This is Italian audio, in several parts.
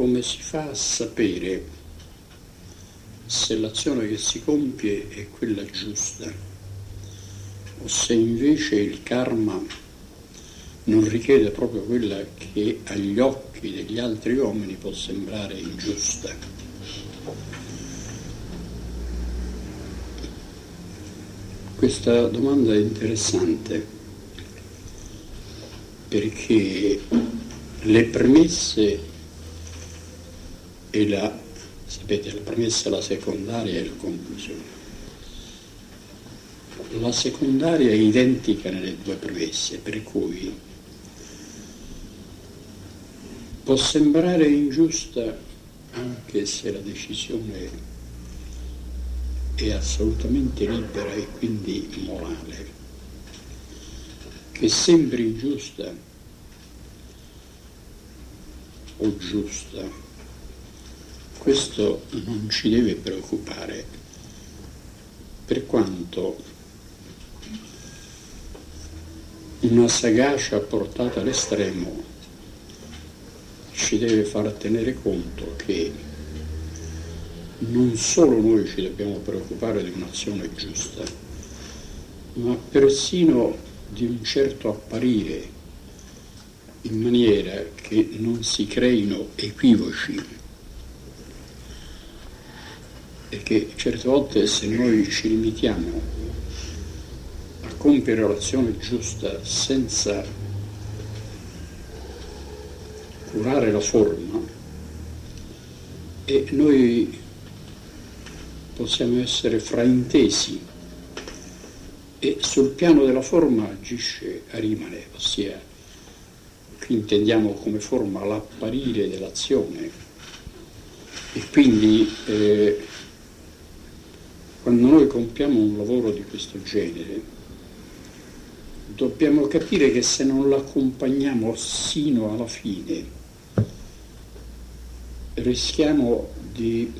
come si fa a sapere se l'azione che si compie è quella giusta o se invece il karma non richiede proprio quella che agli occhi degli altri uomini può sembrare ingiusta. Questa domanda è interessante perché le premesse e la, sapete, la premessa, la secondaria e la conclusione. La secondaria è identica nelle due premesse, per cui può sembrare ingiusta anche se la decisione è assolutamente libera e quindi morale. Che sembri ingiusta o giusta, questo non ci deve preoccupare, per quanto una sagacia portata all'estremo ci deve far tenere conto che non solo noi ci dobbiamo preoccupare di un'azione giusta, ma persino di un certo apparire in maniera che non si creino equivoci perché certe volte se noi ci limitiamo a compiere l'azione giusta senza curare la forma e noi possiamo essere fraintesi e sul piano della forma agisce a rimane, ossia qui intendiamo come forma l'apparire dell'azione. E quindi eh, quando noi compiamo un lavoro di questo genere, dobbiamo capire che se non l'accompagniamo sino alla fine, rischiamo di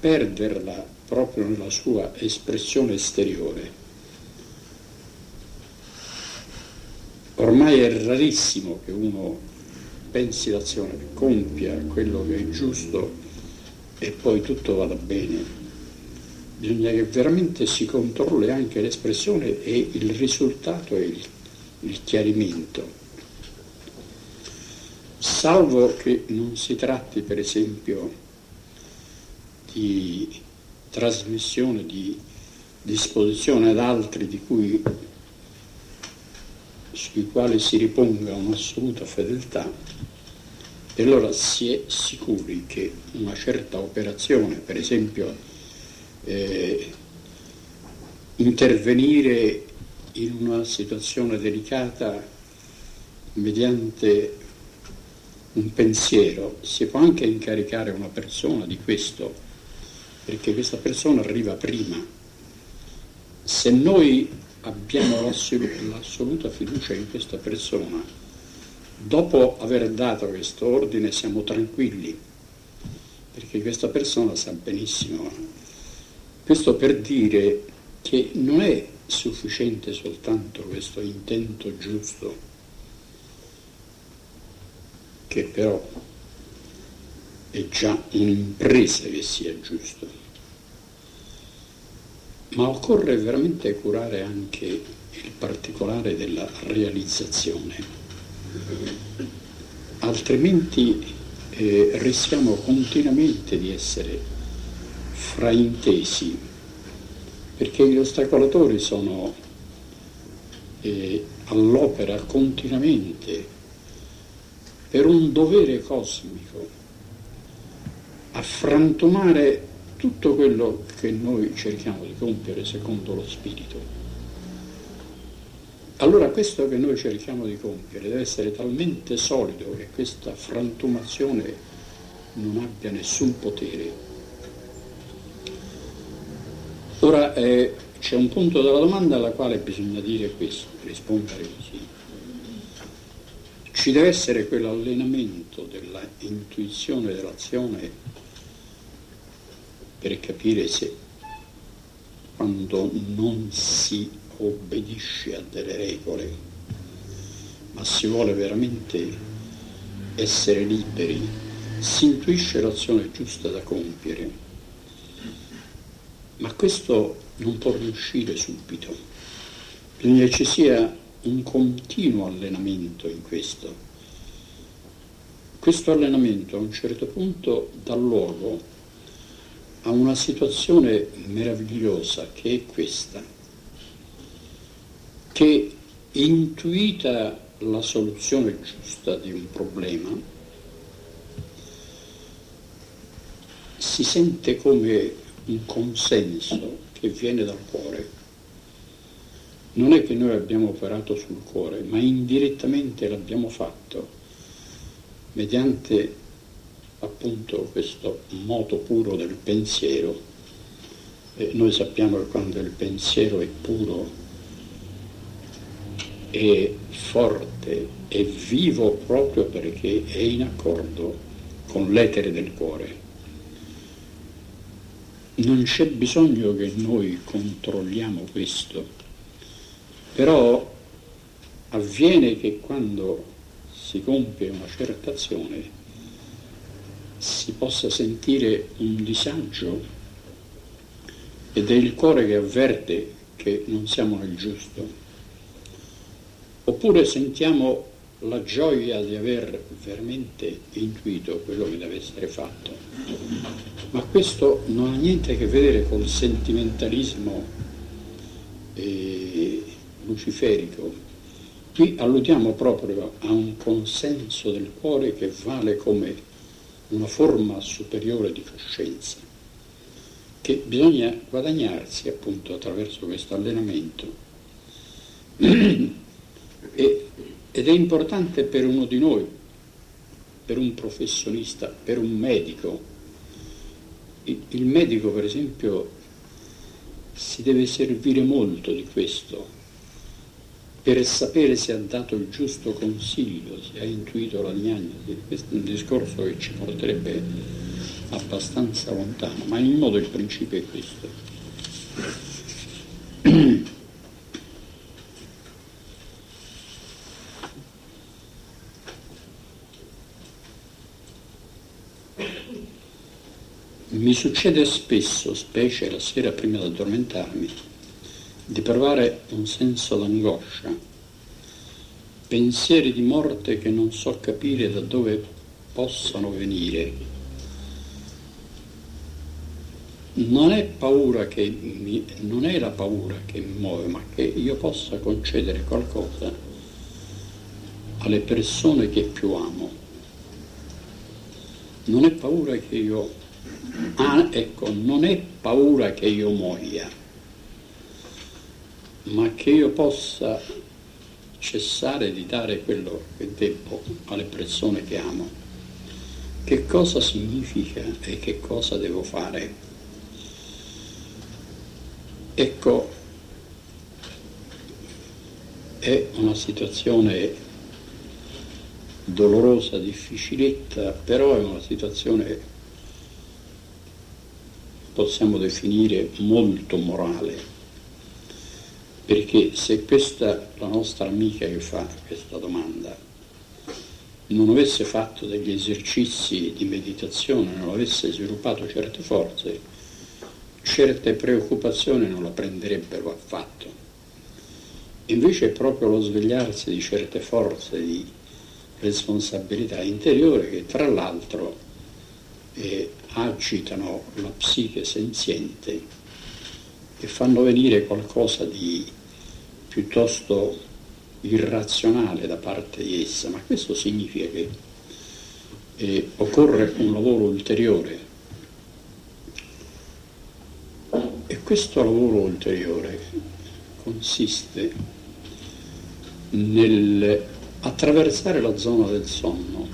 perderla proprio nella sua espressione esteriore. Ormai è rarissimo che uno pensi l'azione, compia quello che è giusto e poi tutto vada bene bisogna che veramente si controlli anche l'espressione e il risultato e il, il chiarimento. Salvo che non si tratti per esempio di trasmissione di disposizione ad altri di cui, sui quali si riponga un'assoluta fedeltà, e allora si è sicuri che una certa operazione, per esempio eh, intervenire in una situazione delicata mediante un pensiero, si può anche incaricare una persona di questo, perché questa persona arriva prima. Se noi abbiamo l'assoluta fiducia in questa persona, dopo aver dato questo ordine siamo tranquilli, perché questa persona sa benissimo questo per dire che non è sufficiente soltanto questo intento giusto, che però è già un'impresa che sia giusto, ma occorre veramente curare anche il particolare della realizzazione, altrimenti eh, rischiamo continuamente di essere fraintesi, perché gli ostacolatori sono eh, all'opera continuamente per un dovere cosmico a frantumare tutto quello che noi cerchiamo di compiere secondo lo spirito. Allora questo che noi cerchiamo di compiere deve essere talmente solido che questa frantumazione non abbia nessun potere Ora eh, c'è un punto della domanda alla quale bisogna dire questo, rispondere così. Ci deve essere quell'allenamento della intuizione dell'azione per capire se quando non si obbedisce a delle regole, ma si vuole veramente essere liberi si intuisce l'azione giusta da compiere, ma questo non può riuscire subito. Bisogna che ci sia un continuo allenamento in questo. Questo allenamento a un certo punto dà luogo a una situazione meravigliosa che è questa, che intuita la soluzione giusta di un problema, si sente come un consenso che viene dal cuore. Non è che noi abbiamo operato sul cuore, ma indirettamente l'abbiamo fatto mediante appunto questo moto puro del pensiero. E noi sappiamo che quando il pensiero è puro, è forte, è vivo proprio perché è in accordo con l'etere del cuore non c'è bisogno che noi controlliamo questo, però avviene che quando si compie una certa azione si possa sentire un disagio ed è il cuore che avverte che non siamo nel giusto. Oppure sentiamo la gioia di aver veramente intuito quello che deve essere fatto. Ma questo non ha niente a che vedere col sentimentalismo eh, luciferico. Qui alludiamo proprio a un consenso del cuore che vale come una forma superiore di coscienza, che bisogna guadagnarsi appunto attraverso questo allenamento. ed è importante per uno di noi, per un professionista, per un medico. Il medico, per esempio, si deve servire molto di questo per sapere se ha dato il giusto consiglio, se ha intuito la diagnosi. Questo è un discorso che ci porterebbe abbastanza lontano, ma in modo il principio è questo. Mi succede spesso, specie la sera prima di addormentarmi, di provare un senso d'angoscia, pensieri di morte che non so capire da dove possano venire. Non è, mi, non è la paura che mi muove, ma che io possa concedere qualcosa alle persone che più amo. Non è paura che io Ah, ecco, non è paura che io muoia, ma che io possa cessare di dare quello che debbo alle persone che amo. Che cosa significa e che cosa devo fare? Ecco, è una situazione dolorosa, difficiletta, però è una situazione possiamo definire molto morale, perché se questa, la nostra amica che fa questa domanda, non avesse fatto degli esercizi di meditazione, non avesse sviluppato certe forze, certe preoccupazioni non la prenderebbero affatto. Invece è proprio lo svegliarsi di certe forze di responsabilità interiore che tra l'altro eh, agitano la psiche senziente e fanno venire qualcosa di piuttosto irrazionale da parte di essa, ma questo significa che eh, occorre un lavoro ulteriore. E questo lavoro ulteriore consiste nel attraversare la zona del sonno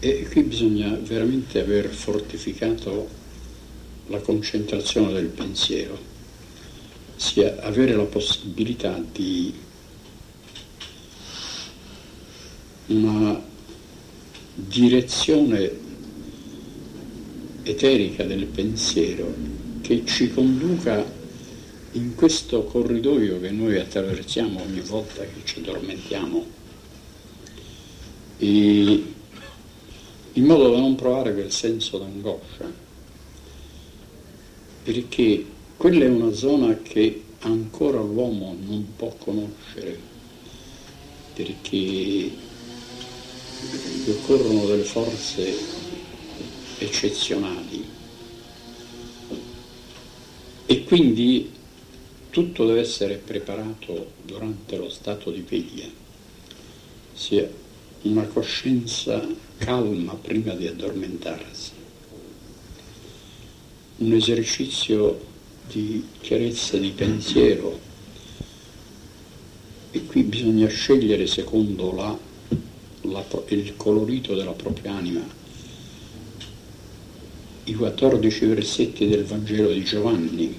e qui bisogna veramente aver fortificato la concentrazione del pensiero, sia avere la possibilità di una direzione eterica del pensiero che ci conduca in questo corridoio che noi attraversiamo ogni volta che ci addormentiamo. E in modo da non provare quel senso d'angoscia, perché quella è una zona che ancora l'uomo non può conoscere, perché gli occorrono delle forze eccezionali. E quindi tutto deve essere preparato durante lo stato di veglia, sia una coscienza calma prima di addormentarsi, un esercizio di chiarezza di pensiero. E qui bisogna scegliere secondo la, la, il colorito della propria anima. I 14 versetti del Vangelo di Giovanni.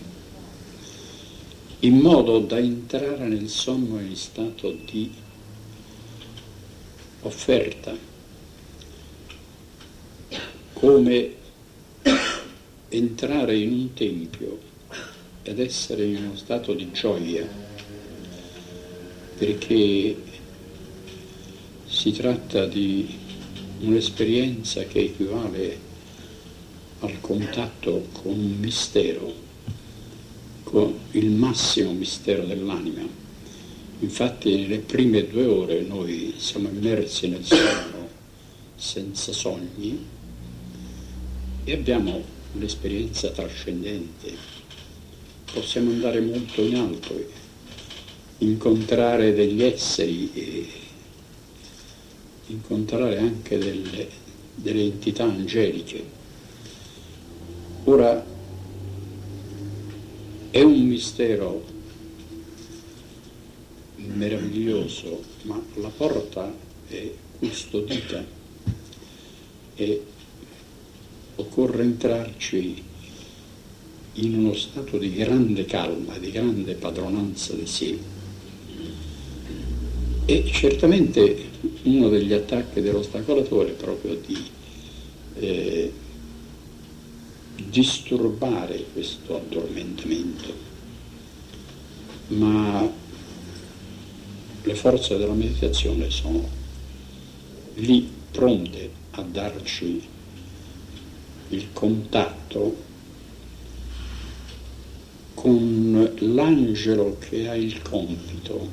In modo da entrare nel sonno in stato di offerta, come entrare in un tempio ed essere in uno stato di gioia, perché si tratta di un'esperienza che equivale al contatto con un mistero, con il massimo mistero dell'anima. Infatti nelle prime due ore noi siamo immersi nel sonno senza sogni e abbiamo l'esperienza trascendente. Possiamo andare molto in alto, incontrare degli esseri e incontrare anche delle, delle entità angeliche. Ora è un mistero meraviglioso, ma la porta è custodita e occorre entrarci in uno stato di grande calma, di grande padronanza di sé. E certamente uno degli attacchi dell'ostacolatore è proprio di eh, disturbare questo addormentamento, ma le forze della meditazione sono lì pronte a darci il contatto con l'angelo che ha il compito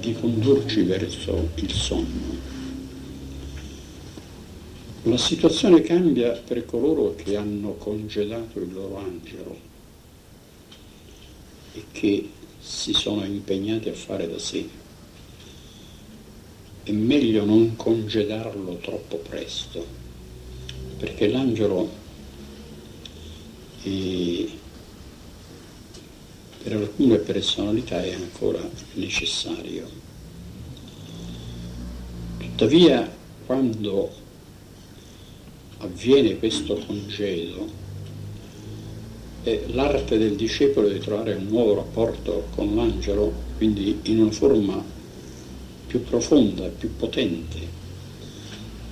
di condurci verso il sonno. La situazione cambia per coloro che hanno congedato il loro angelo e che si sono impegnati a fare da sé è meglio non congedarlo troppo presto, perché l'angelo è, per alcune personalità è ancora necessario. Tuttavia, quando avviene questo congedo, l'arte del discepolo di trovare un nuovo rapporto con l'angelo, quindi in una forma più profonda, più potente.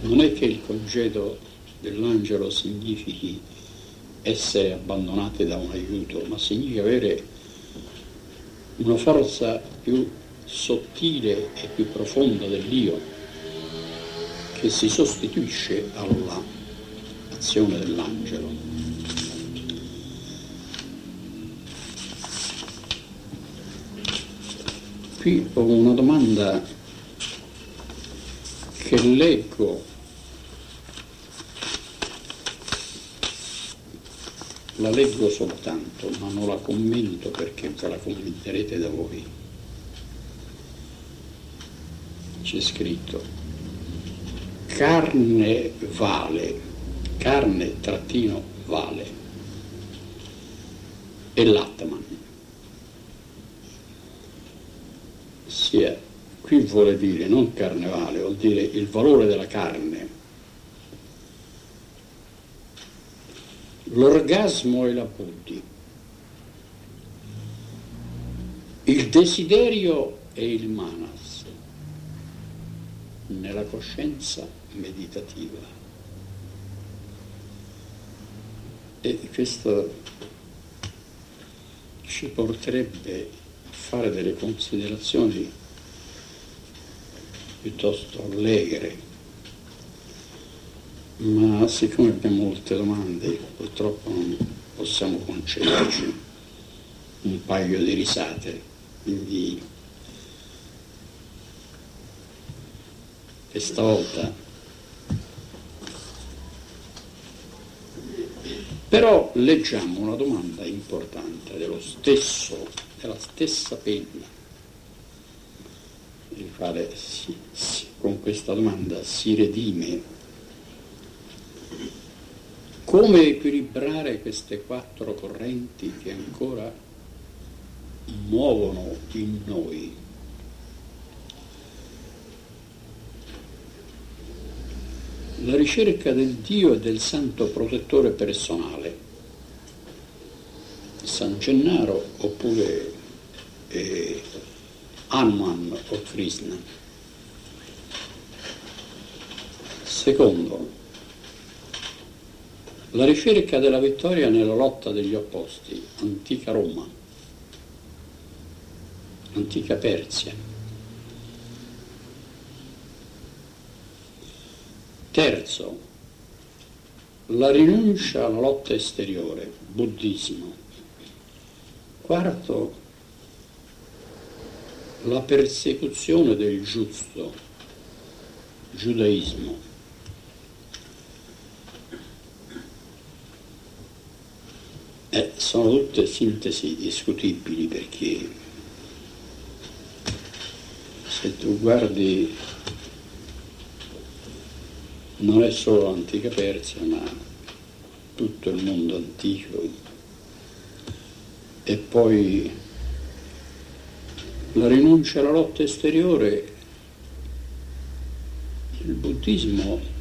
Non è che il congedo dell'angelo significhi essere abbandonati da un aiuto, ma significa avere una forza più sottile e più profonda dell'io che si sostituisce all'azione dell'angelo. Qui ho una domanda che leggo la leggo soltanto, ma non la commento perché ve la commenterete da voi. C'è scritto carne vale, carne trattino vale e l'Atman. Sia qui vuole dire non carnevale, vuol dire il valore della carne. L'orgasmo e la buddhi, il desiderio e il manas nella coscienza meditativa. E questo ci porterebbe a fare delle considerazioni piuttosto allegre. Ma siccome abbiamo molte domande purtroppo non possiamo concederci un paio di risate, quindi questa volta. Però leggiamo una domanda importante dello stesso, della stessa penna, il quale si, si, con questa domanda si redime come equilibrare queste quattro correnti che ancora muovono in noi? La ricerca del Dio e del santo protettore personale, San Gennaro oppure eh, Hanuman o Krishna. Secondo, la ricerca della vittoria nella lotta degli opposti, antica Roma, antica Persia. Terzo, la rinuncia alla lotta esteriore, buddismo. Quarto, la persecuzione del giusto, giudaismo. Eh, sono tutte sintesi discutibili perché se tu guardi non è solo l'antica Persia ma tutto il mondo antico. E poi la rinuncia alla lotta esteriore il buddismo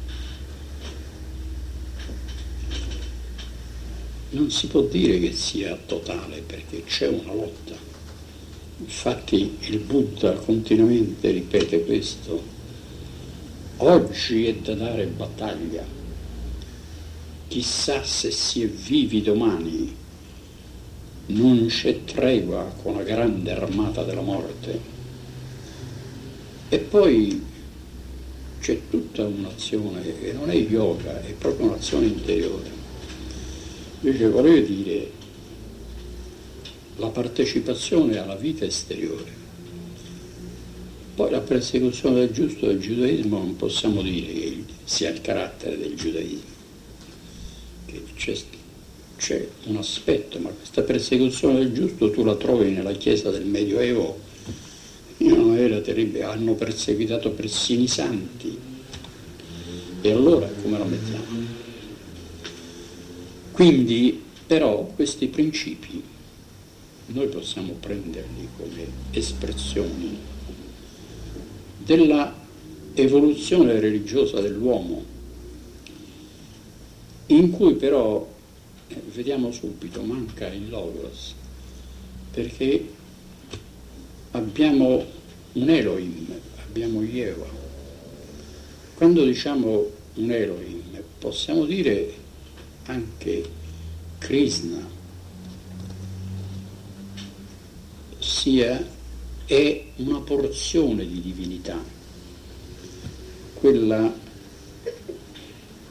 non si può dire che sia totale perché c'è una lotta. Infatti il Buddha continuamente ripete questo. Oggi è da dare battaglia. Chissà se si è vivi domani. Non c'è tregua con la grande armata della morte. E poi c'è tutta un'azione che non è yoga, è proprio un'azione interiore Invece vorrei dire la partecipazione alla vita esteriore. Poi la persecuzione del giusto del giudaismo non possiamo dire che sia il carattere del giudaismo, c'è un aspetto, ma questa persecuzione del giusto tu la trovi nella chiesa del Medioevo in una maniera terribile, hanno perseguitato persino i santi. E allora come la mettiamo? Quindi però questi principi noi possiamo prenderli come espressioni della evoluzione religiosa dell'uomo, in cui però, eh, vediamo subito, manca il logos, perché abbiamo un Elohim, abbiamo Yeva. Quando diciamo un Elohim, possiamo dire anche Krishna sia è una porzione di divinità, quella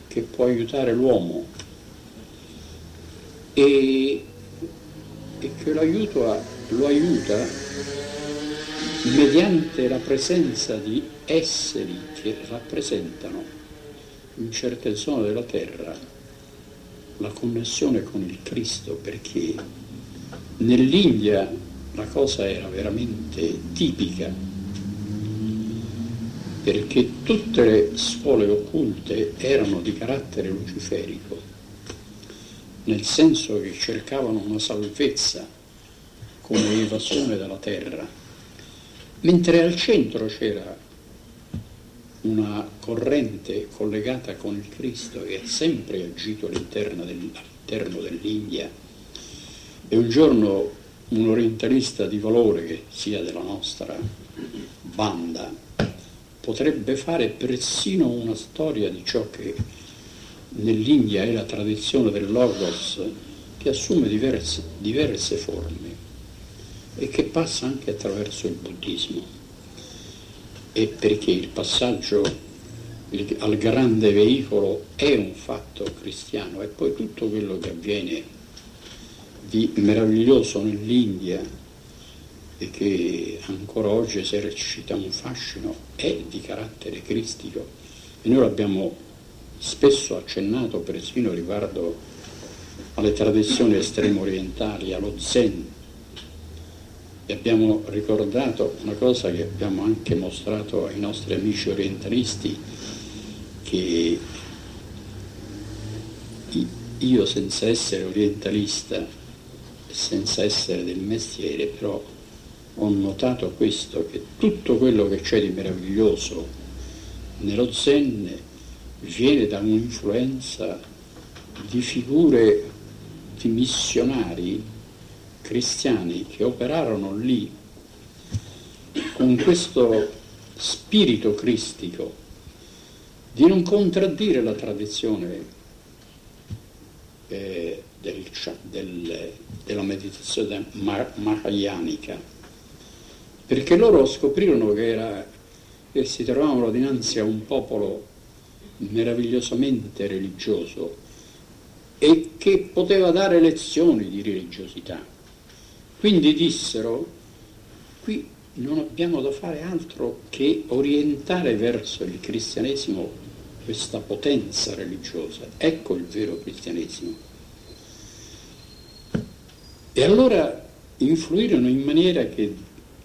che può aiutare l'uomo e, e che lo lo aiuta mediante la presenza di esseri che rappresentano in certe zone della terra la connessione con il Cristo perché nell'India la cosa era veramente tipica perché tutte le scuole occulte erano di carattere luciferico, nel senso che cercavano una salvezza come evasione dalla terra, mentre al centro c'era una corrente collegata con il Cristo che ha sempre agito all'interno, dell'India. E un giorno un orientalista di valore che sia della nostra banda potrebbe fare persino una storia di ciò che nell'India è la tradizione del Logos che assume diverse, diverse forme e che passa anche attraverso il buddismo e perché il passaggio al grande veicolo è un fatto cristiano e poi tutto quello che avviene di meraviglioso nell'India e che ancora oggi esercita un fascino è di carattere cristico e noi l'abbiamo spesso accennato persino riguardo alle tradizioni estremo orientali, allo Zen. E abbiamo ricordato una cosa che abbiamo anche mostrato ai nostri amici orientalisti, che io senza essere orientalista, senza essere del mestiere, però ho notato questo, che tutto quello che c'è di meraviglioso nello Zen viene da un'influenza di figure di missionari cristiani che operarono lì con questo spirito cristico di non contraddire la tradizione eh, del, del, della meditazione mahayanica, perché loro scoprirono che, era, che si trovavano dinanzi a un popolo meravigliosamente religioso e che poteva dare lezioni di religiosità. Quindi dissero, qui non abbiamo da fare altro che orientare verso il cristianesimo questa potenza religiosa. Ecco il vero cristianesimo. E allora influirono in maniera che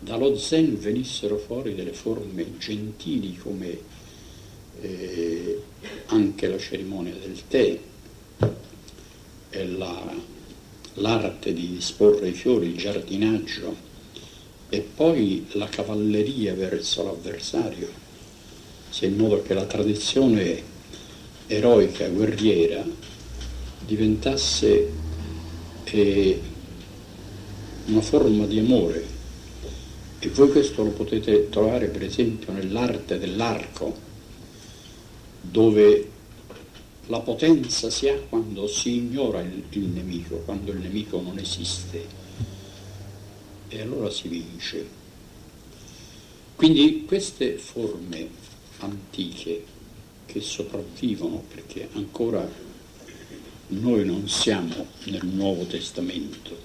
dallo Zen venissero fuori delle forme gentili come eh, anche la cerimonia del tè e la, l'arte di disporre i fiori, il giardinaggio e poi la cavalleria verso l'avversario, se in modo che la tradizione eroica, guerriera, diventasse eh, una forma di amore. E voi questo lo potete trovare per esempio nell'arte dell'arco, dove la potenza si ha quando si ignora il, il, nemico, quando il nemico non esiste. E allora si vince. Quindi queste forme antiche che sopravvivono perché ancora noi non siamo nel Nuovo Testamento,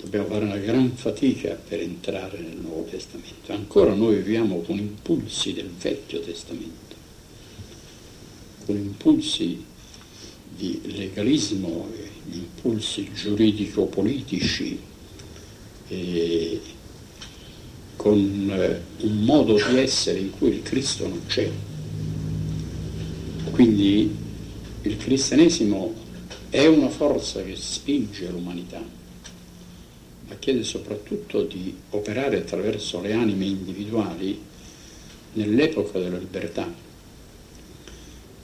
dobbiamo fare una gran fatica per entrare nel Nuovo Testamento, ancora noi viviamo con impulsi del Vecchio Testamento con impulsi di legalismo, impulsi giuridico-politici, con eh, un modo di essere in cui il Cristo non c'è. Quindi il cristianesimo è una forza che spinge l'umanità, ma chiede soprattutto di operare attraverso le anime individuali nell'epoca della libertà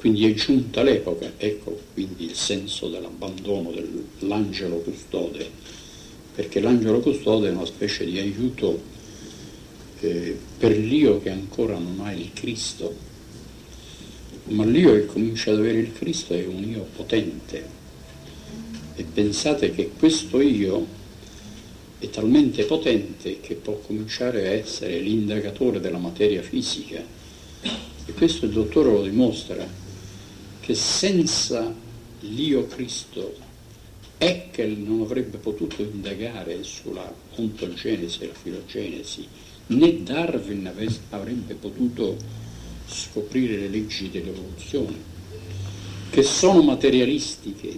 quindi è giunta l'epoca, ecco quindi il senso dell'abbandono dell'angelo custode, perché l'angelo custode è una specie di aiuto eh, per l'io che ancora non ha il Cristo, ma l'io che comincia ad avere il Cristo è un io potente. E pensate che questo io è talmente potente che può cominciare a essere l'indagatore della materia fisica. E questo il dottore lo dimostra che senza l'io Cristo Eckel non avrebbe potuto indagare sulla ontogenesi e la filogenesi, né Darwin avrebbe potuto scoprire le leggi dell'evoluzione, che sono materialistiche,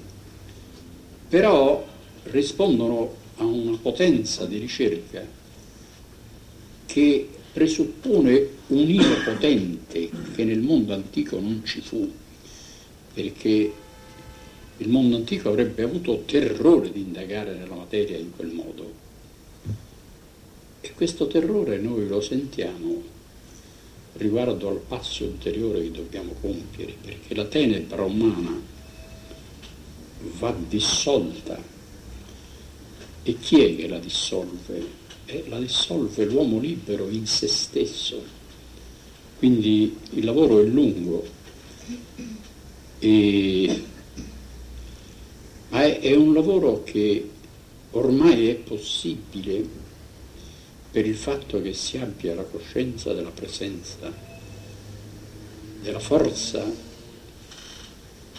però rispondono a una potenza di ricerca che presuppone un io potente che nel mondo antico non ci fu perché il mondo antico avrebbe avuto terrore di indagare nella materia in quel modo. E questo terrore noi lo sentiamo riguardo al passo ulteriore che dobbiamo compiere, perché la tenebra umana va dissolta. E chi è che la dissolve? Eh, la dissolve l'uomo libero in se stesso. Quindi il lavoro è lungo, e, ma è, è un lavoro che ormai è possibile per il fatto che si abbia la coscienza della presenza della forza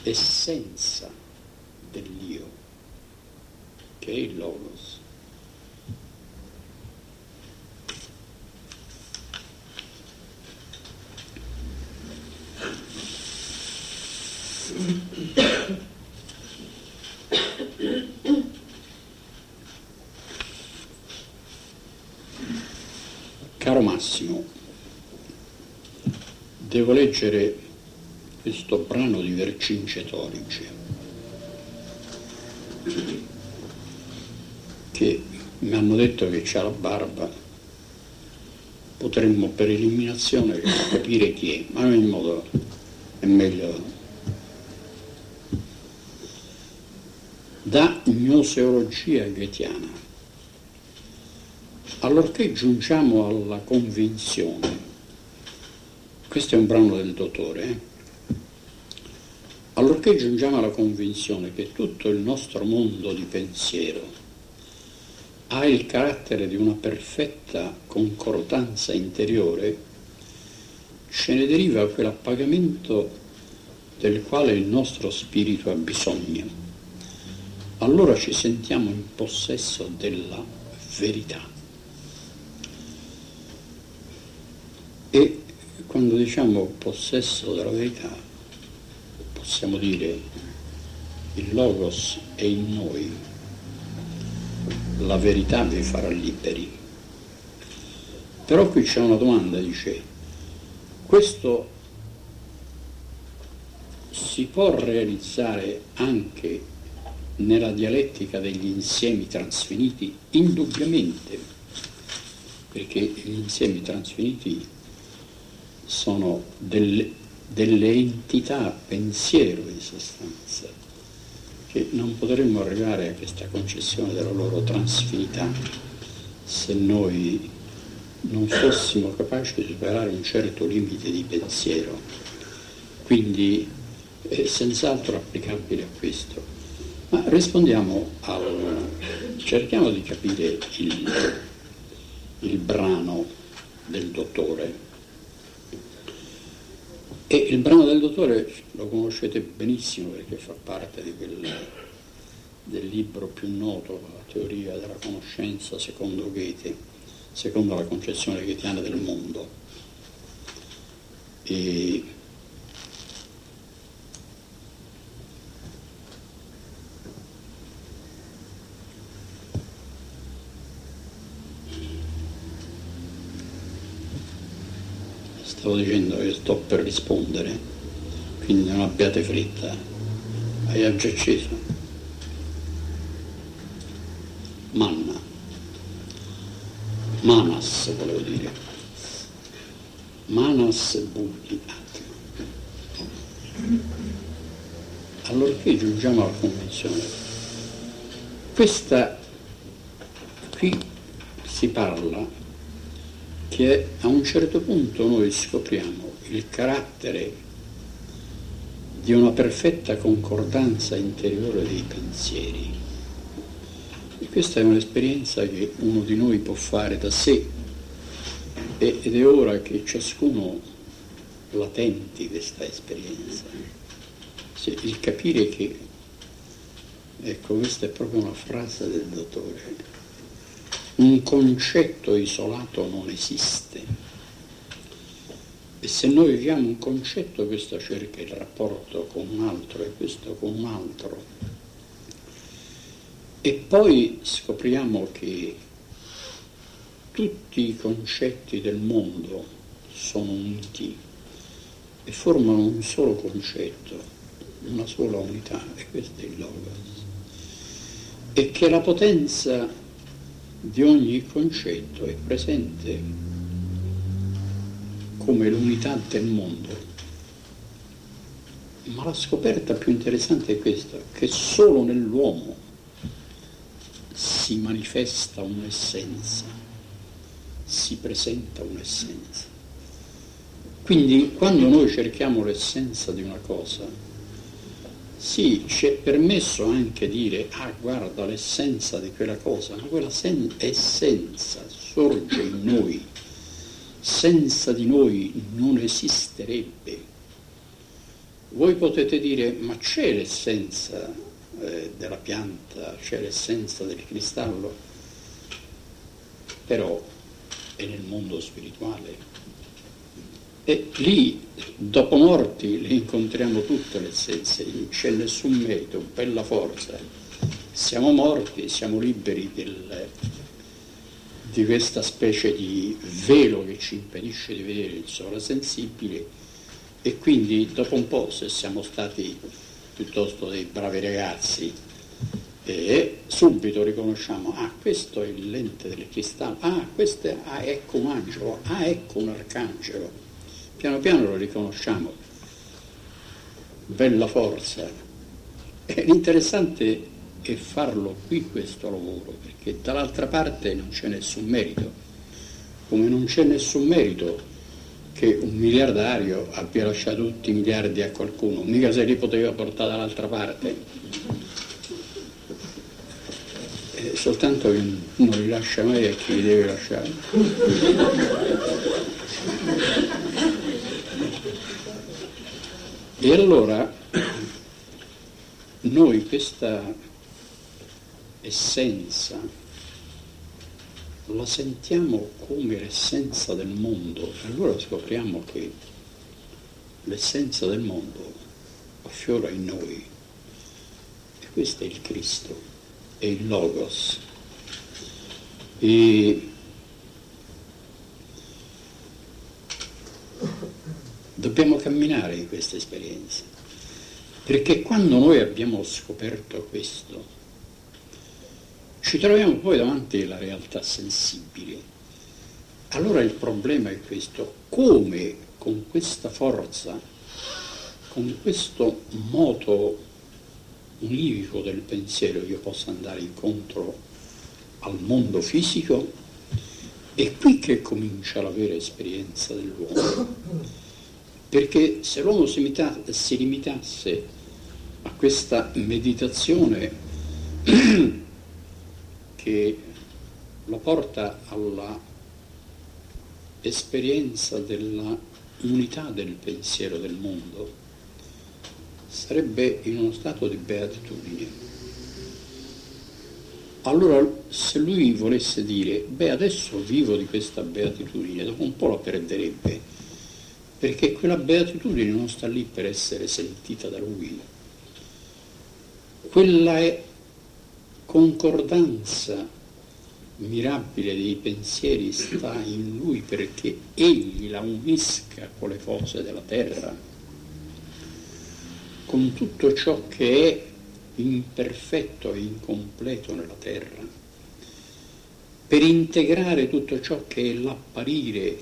essenza dell'io, che è il Logos. Caro Massimo, devo leggere questo brano di Vercingetorige che mi hanno detto che c'ha la barba, potremmo per eliminazione capire chi è, ma in ogni modo è meglio. Da gnoseologia ghetiana allorché giungiamo alla convinzione, questo è un brano del dottore, eh? allorché giungiamo alla convinzione che tutto il nostro mondo di pensiero ha il carattere di una perfetta concordanza interiore, ce ne deriva quell'appagamento del quale il nostro spirito ha bisogno. Allora ci sentiamo in possesso della verità. E quando diciamo possesso della verità, possiamo dire il Logos è in noi, la verità vi farà liberi. Però qui c'è una domanda, dice, questo si può realizzare anche nella dialettica degli insiemi trasfiniti? Indubbiamente, perché gli insiemi trasfiniti sono delle, delle entità pensiero in sostanza, che non potremmo arrivare a questa concezione della loro transfinità se noi non fossimo capaci di superare un certo limite di pensiero. Quindi è senz'altro applicabile a questo. Ma rispondiamo al... cerchiamo di capire il, il brano del dottore e il brano del dottore lo conoscete benissimo perché fa parte quel, del libro più noto, la teoria della conoscenza secondo Goethe, secondo la concezione goetheana del mondo. E stavo dicendo che sto per rispondere, quindi non abbiate fretta. Hai già acceso? Manna. Manas volevo dire. Manas Buddhi Allorché giungiamo alla convenzione, questa qui si parla che a un certo punto noi scopriamo il carattere di una perfetta concordanza interiore dei pensieri. E questa è un'esperienza che uno di noi può fare da sé ed è ora che ciascuno la tenti questa esperienza. Il capire che, ecco questa è proprio una frase del dottore, un concetto isolato non esiste. E se noi viviamo un concetto, questo cerca il rapporto con un altro e questo con un altro. E poi scopriamo che tutti i concetti del mondo sono uniti e formano un solo concetto, una sola unità, e questo è il Logos. E che la potenza di ogni concetto è presente come l'unità del mondo. Ma la scoperta più interessante è questa, che solo nell'uomo si manifesta un'essenza, si presenta un'essenza. Quindi quando noi cerchiamo l'essenza di una cosa, sì, ci è permesso anche dire, ah guarda l'essenza di quella cosa, ma quella sen- essenza sorge in noi, senza di noi non esisterebbe. Voi potete dire, ma c'è l'essenza eh, della pianta, c'è l'essenza del cristallo, però è nel mondo spirituale. E lì, dopo morti, le incontriamo tutte le essenze, non c'è nessun merito, bella forza. Siamo morti, siamo liberi del, di questa specie di velo che ci impedisce di vedere il sovrasensibile e quindi dopo un po', se siamo stati piuttosto dei bravi ragazzi, e subito riconosciamo, ah questo è il lente del cristallo, ah questo è, ah, ecco un angelo, ah ecco un arcangelo. Piano piano lo riconosciamo. Bella forza. E l'interessante è farlo qui questo lavoro, perché dall'altra parte non c'è nessun merito, come non c'è nessun merito che un miliardario abbia lasciato tutti i miliardi a qualcuno, mica se li poteva portare dall'altra parte. Eh, soltanto che non li lascia mai a chi li deve lasciare. E allora noi questa essenza la sentiamo come l'essenza del mondo, allora scopriamo che l'essenza del mondo affiora in noi. E questo è il Cristo, è il Logos. E dobbiamo camminare in questa esperienza, perché quando noi abbiamo scoperto questo, ci troviamo poi davanti alla realtà sensibile. Allora il problema è questo, come con questa forza, con questo moto univoco del pensiero io possa andare incontro al mondo fisico, è qui che comincia la vera esperienza dell'uomo. Perché se l'uomo si, si limitasse a questa meditazione che lo porta alla esperienza della unità del pensiero del mondo, sarebbe in uno stato di beatitudine. Allora, se lui volesse dire, beh, adesso vivo di questa beatitudine, dopo un po' la perderebbe, perché quella beatitudine non sta lì per essere sentita da lui. Quella è concordanza mirabile dei pensieri sta in lui perché egli la unisca con le cose della terra, con tutto ciò che è imperfetto e incompleto nella terra, per integrare tutto ciò che è l'apparire,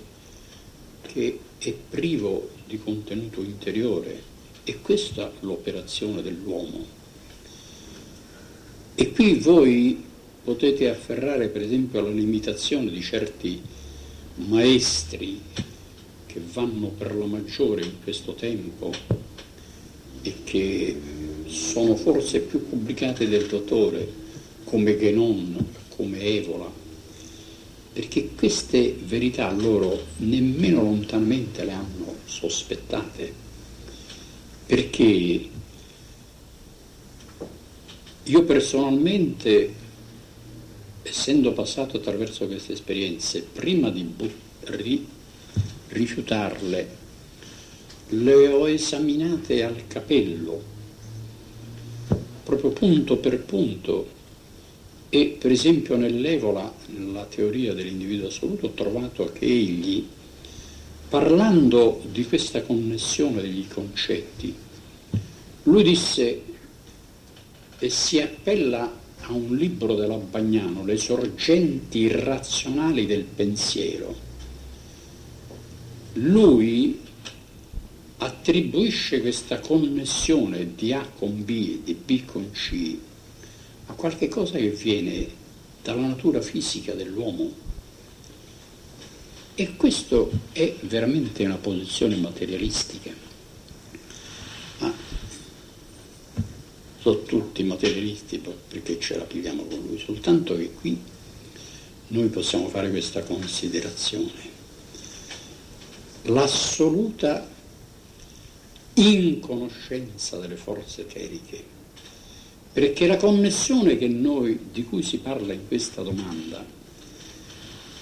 che è privo di contenuto interiore. E questa è l'operazione dell'uomo. E qui voi potete afferrare per esempio alla limitazione di certi maestri che vanno per la maggiore in questo tempo e che sono forse più pubblicati del dottore, come Genon, come Evola, perché queste verità loro nemmeno lontanamente le hanno sospettate, perché io personalmente, essendo passato attraverso queste esperienze, prima di ri- rifiutarle, le ho esaminate al capello, proprio punto per punto, e per esempio nell'Evola, nella teoria dell'individuo assoluto, ho trovato che egli, parlando di questa connessione degli concetti, lui disse e si appella a un libro della Bagnano, Le sorgenti irrazionali del pensiero. Lui attribuisce questa connessione di A con B e di B con C a qualche cosa che viene dalla natura fisica dell'uomo. E questo è veramente una posizione materialistica. sono tutti materialisti perché ce la pigliamo con lui, soltanto che qui noi possiamo fare questa considerazione. L'assoluta in conoscenza delle forze eteriche, perché la connessione noi, di cui si parla in questa domanda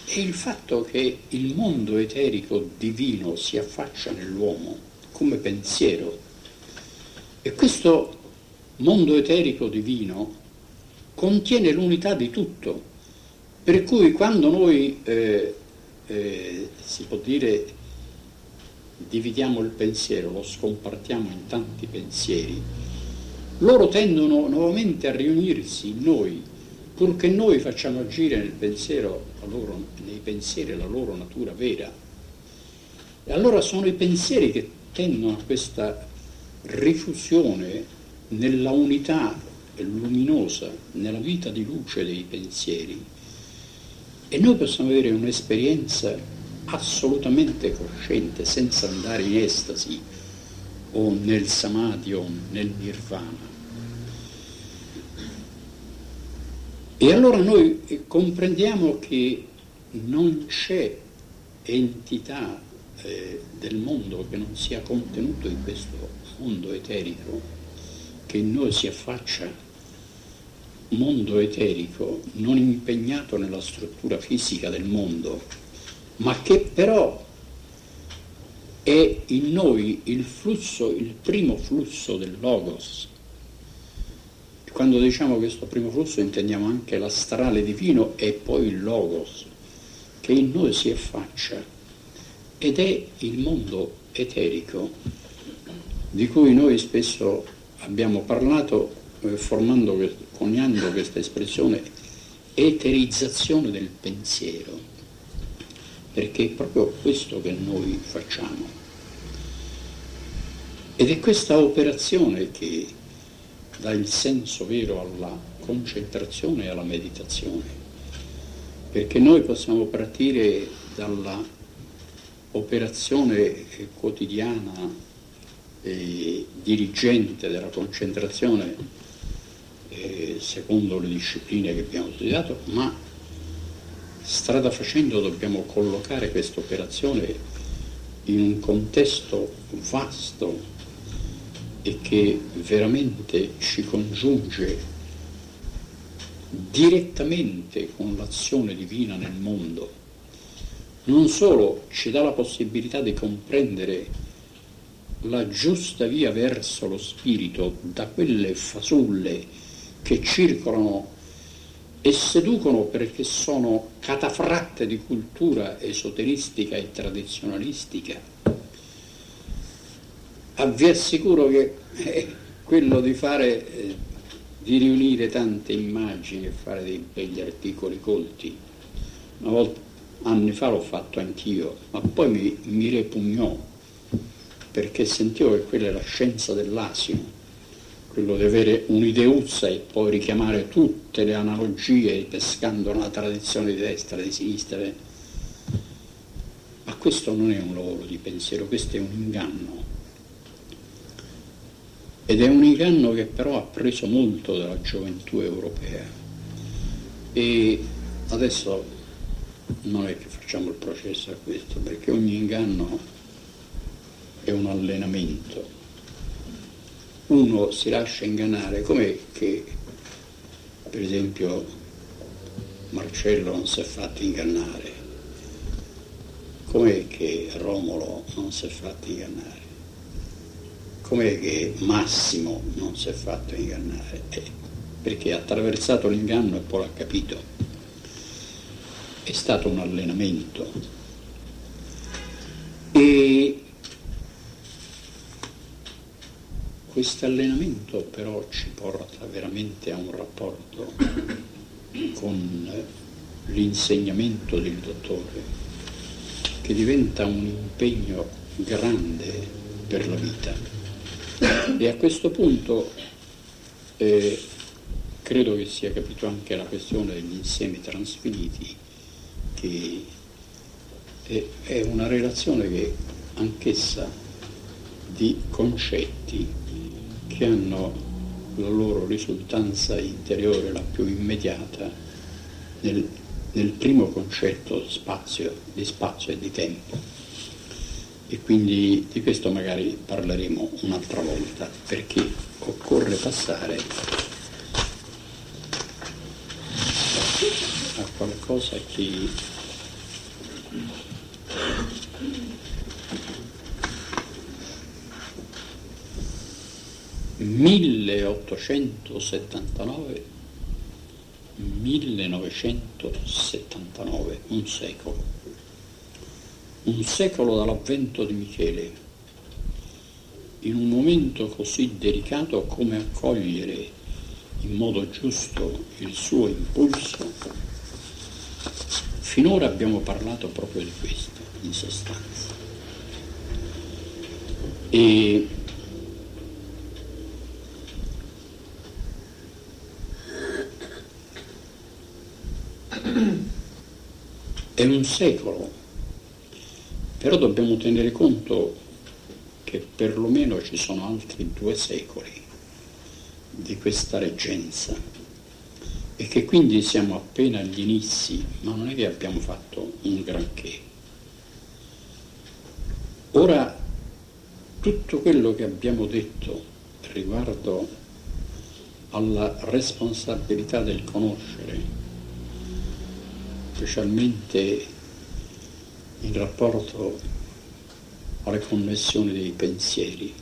è il fatto che il mondo eterico divino si affaccia nell'uomo come pensiero. E questo mondo eterico divino contiene l'unità di tutto, per cui quando noi, eh, eh, si può dire, dividiamo il pensiero, lo scompartiamo in tanti pensieri, loro tendono nuovamente a riunirsi in noi, purché noi facciamo agire nel pensiero, loro, nei pensieri la loro natura vera. E allora sono i pensieri che tendono a questa rifusione nella unità luminosa, nella vita di luce dei pensieri. E noi possiamo avere un'esperienza assolutamente cosciente, senza andare in estasi o nel samadhi o nel nirvana. E allora noi comprendiamo che non c'è entità eh, del mondo che non sia contenuto in questo mondo eterico, che in noi si affaccia, mondo eterico non impegnato nella struttura fisica del mondo, ma che però è in noi il flusso, il primo flusso del Logos. Quando diciamo questo primo flusso intendiamo anche l'astrale divino e poi il Logos, che in noi si affaccia ed è il mondo eterico di cui noi spesso abbiamo parlato eh, formando, coniando questa espressione eterizzazione del pensiero, perché è proprio questo che noi facciamo. Ed è questa operazione che dà il senso vero alla concentrazione e alla meditazione, perché noi possiamo partire dalla operazione quotidiana e dirigente della concentrazione eh, secondo le discipline che abbiamo studiato, ma strada facendo dobbiamo collocare questa operazione in un contesto vasto e che veramente ci congiunge direttamente con l'azione divina nel mondo. Non solo ci dà la possibilità di comprendere la giusta via verso lo spirito da quelle fasulle che circolano e seducono perché sono catafratte di cultura esoteristica e tradizionalistica, vi assicuro che eh, quello di fare, eh, di riunire tante immagini e fare dei begli articoli colti, una volta anni fa l'ho fatto anch'io, ma poi mi, mi repugnò perché sentivo che quella è la scienza dell'asino, quello di avere un'ideuzza e poi richiamare tutte le analogie pescando una tradizione di destra, di sinistra. Ma questo non è un lavoro di pensiero, questo è un inganno. Ed è un inganno che però ha preso molto dalla gioventù europea. E adesso non è che facciamo il processo a questo, perché ogni inganno è un allenamento. Uno si lascia ingannare, com'è che per esempio Marcello non si è fatto ingannare? Com'è che Romolo non si è fatto ingannare? Com'è che Massimo non si è fatto ingannare? Eh, perché ha attraversato l'inganno e poi l'ha capito è stato un allenamento. E questo allenamento però ci porta veramente a un rapporto con l'insegnamento del dottore che diventa un impegno grande per la vita. E a questo punto eh, credo che sia capito anche la questione degli insiemi trasfiniti che è una relazione che anch'essa di concetti che hanno la loro risultanza interiore, la più immediata, nel, nel primo concetto spazio, di spazio e di tempo. E quindi di questo magari parleremo un'altra volta perché occorre passare a qualcosa che 1879 1979 un secolo un secolo dall'avvento di Michele in un momento così delicato come accogliere in modo giusto il suo impulso finora abbiamo parlato proprio di questo in sostanza. E è un secolo, però dobbiamo tenere conto che perlomeno ci sono altri due secoli di questa reggenza e che quindi siamo appena agli inizi, ma non è che abbiamo fatto un granché. Ora, tutto quello che abbiamo detto riguardo alla responsabilità del conoscere, specialmente in rapporto alle connessioni dei pensieri,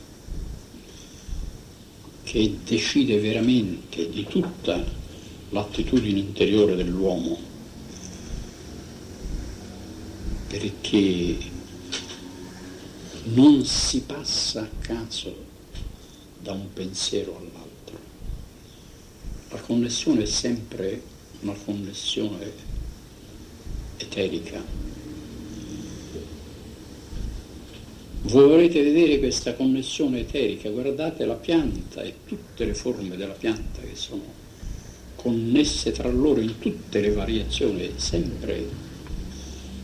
che decide veramente di tutta l'attitudine interiore dell'uomo, perché non si passa a caso da un pensiero all'altro. La connessione è sempre una connessione eterica. Voi vorrete vedere questa connessione eterica, guardate la pianta e tutte le forme della pianta che sono connesse tra loro in tutte le variazioni, sempre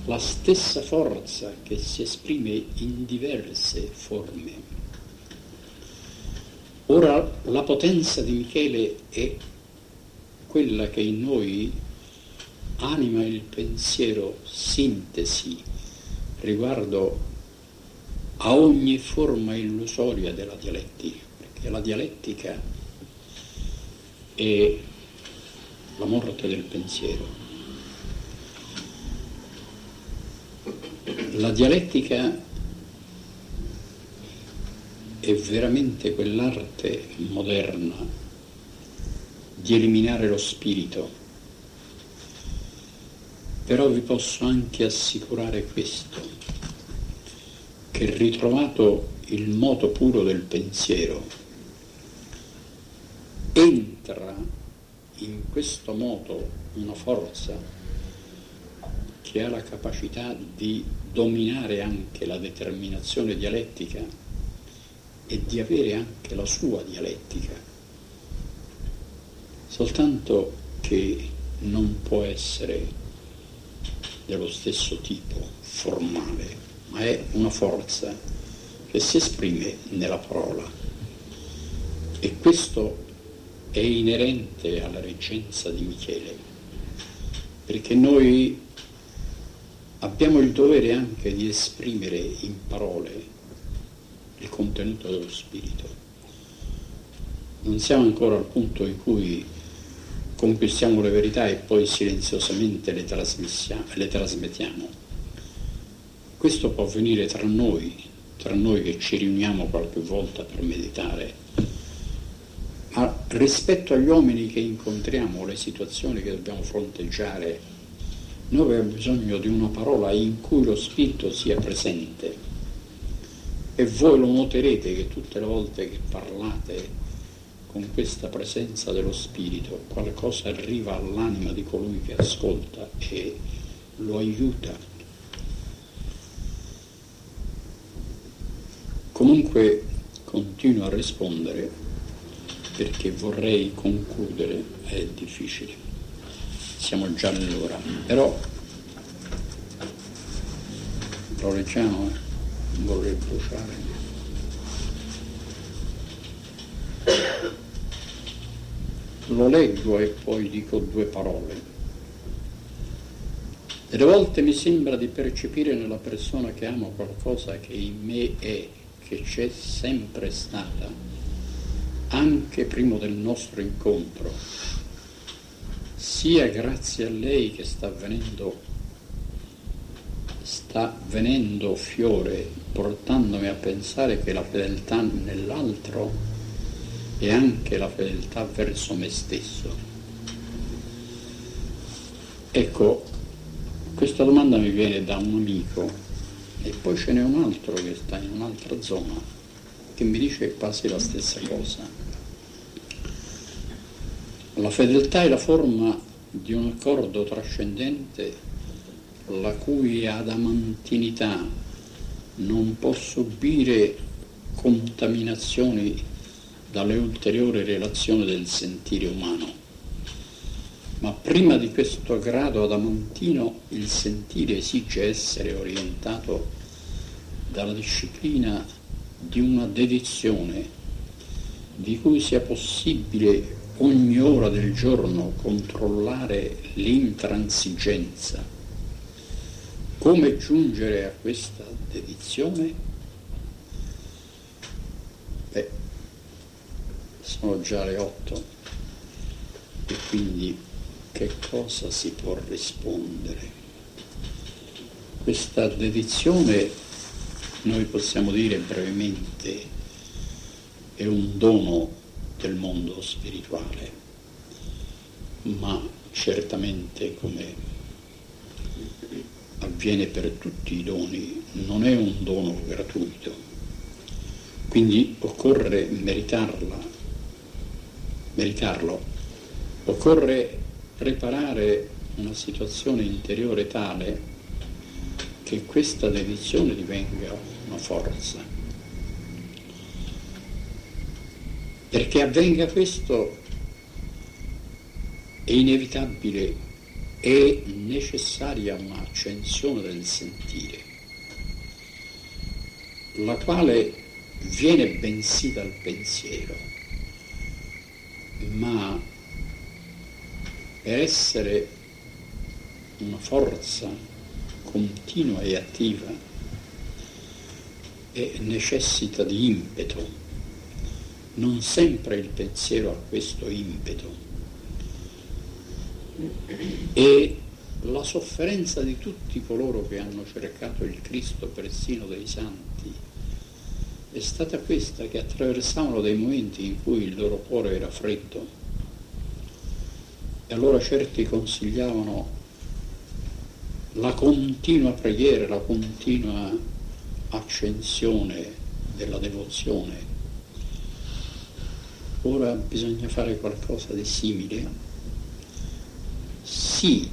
la stessa forza che si esprime in diverse forme. Ora la potenza di Michele è quella che in noi anima il pensiero sintesi riguardo a ogni forma illusoria della dialettica, perché la dialettica è la morte del pensiero. La dialettica è veramente quell'arte moderna di eliminare lo spirito però vi posso anche assicurare questo, che ritrovato il moto puro del pensiero, entra in questo moto una forza che ha la capacità di dominare anche la determinazione dialettica e di avere anche la sua dialettica, soltanto che non può essere dello stesso tipo, formale, ma è una forza che si esprime nella parola. E questo è inerente alla reggenza di Michele, perché noi abbiamo il dovere anche di esprimere in parole il contenuto dello spirito. Non siamo ancora al punto in cui conquistiamo le verità e poi silenziosamente le, le trasmettiamo. Questo può avvenire tra noi, tra noi che ci riuniamo qualche volta per meditare, ma rispetto agli uomini che incontriamo, le situazioni che dobbiamo fronteggiare, noi abbiamo bisogno di una parola in cui lo spirito sia presente. E voi lo noterete che tutte le volte che parlate con questa presenza dello Spirito qualcosa arriva all'anima di colui che ascolta e lo aiuta. Comunque continuo a rispondere perché vorrei concludere, è difficile, siamo già all'ora, però lo leggiamo, non vorrei bruciare. Lo leggo e poi dico due parole. Delle volte mi sembra di percepire nella persona che amo qualcosa che in me è, che c'è sempre stata, anche prima del nostro incontro, sia grazie a lei che sta venendo, sta venendo fiore, portandomi a pensare che la fedeltà nell'altro è anche la fedeltà verso me stesso. Ecco, questa domanda mi viene da un amico e poi ce n'è un altro che sta in un'altra zona che mi dice quasi la stessa cosa. La fedeltà è la forma di un accordo trascendente la cui adamantinità non può subire contaminazioni dalle ulteriori relazioni del sentire umano ma prima di questo grado adamantino il sentire esige essere orientato dalla disciplina di una dedizione di cui sia possibile ogni ora del giorno controllare l'intransigenza. Come giungere a questa dedizione? Beh, sono già le otto e quindi che cosa si può rispondere? Questa dedizione, noi possiamo dire brevemente, è un dono del mondo spirituale, ma certamente come avviene per tutti i doni, non è un dono gratuito. Quindi occorre meritarla, meritarlo, occorre preparare una situazione interiore tale che questa dedizione divenga una forza. Perché avvenga questo è inevitabile, è necessaria un'accensione del sentire, la quale viene bensì dal pensiero, ma per essere una forza continua e attiva e necessita di impeto. Non sempre il pensiero ha questo impeto. E la sofferenza di tutti coloro che hanno cercato il Cristo persino dei santi è stata questa, che attraversavano dei momenti in cui il loro cuore era freddo e allora certi consigliavano la continua preghiera, la continua accensione della devozione. Ora bisogna fare qualcosa di simile? Sì,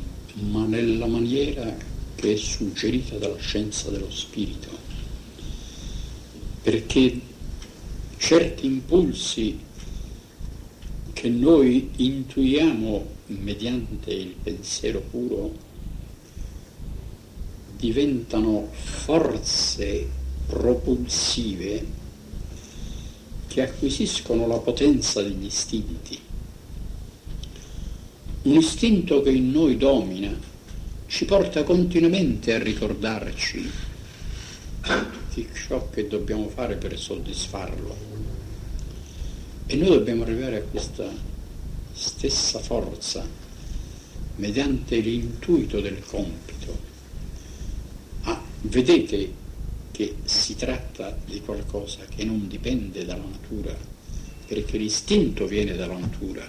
ma nella maniera che è suggerita dalla scienza dello spirito, perché certi impulsi che noi intuiamo mediante il pensiero puro, diventano forze propulsive che acquisiscono la potenza degli istinti. Un istinto che in noi domina ci porta continuamente a ricordarci di ciò che dobbiamo fare per soddisfarlo. E noi dobbiamo arrivare a questa stessa forza mediante l'intuito del compito. Vedete che si tratta di qualcosa che non dipende dalla natura, perché l'istinto viene dalla natura,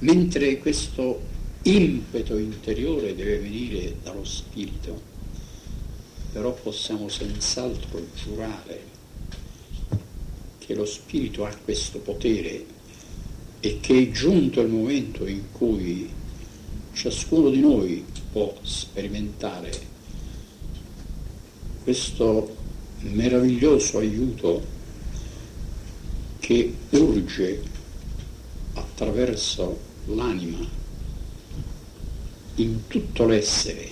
mentre questo impeto interiore deve venire dallo spirito, però possiamo senz'altro giurare che lo spirito ha questo potere e che è giunto il momento in cui ciascuno di noi può sperimentare questo meraviglioso aiuto che urge attraverso l'anima in tutto l'essere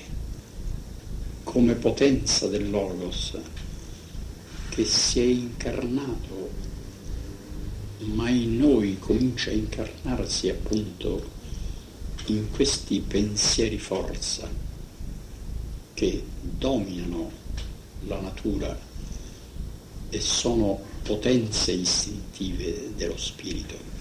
come potenza del Logos che si è incarnato ma in noi comincia a incarnarsi appunto in questi pensieri forza che dominano la natura e sono potenze istintive dello spirito.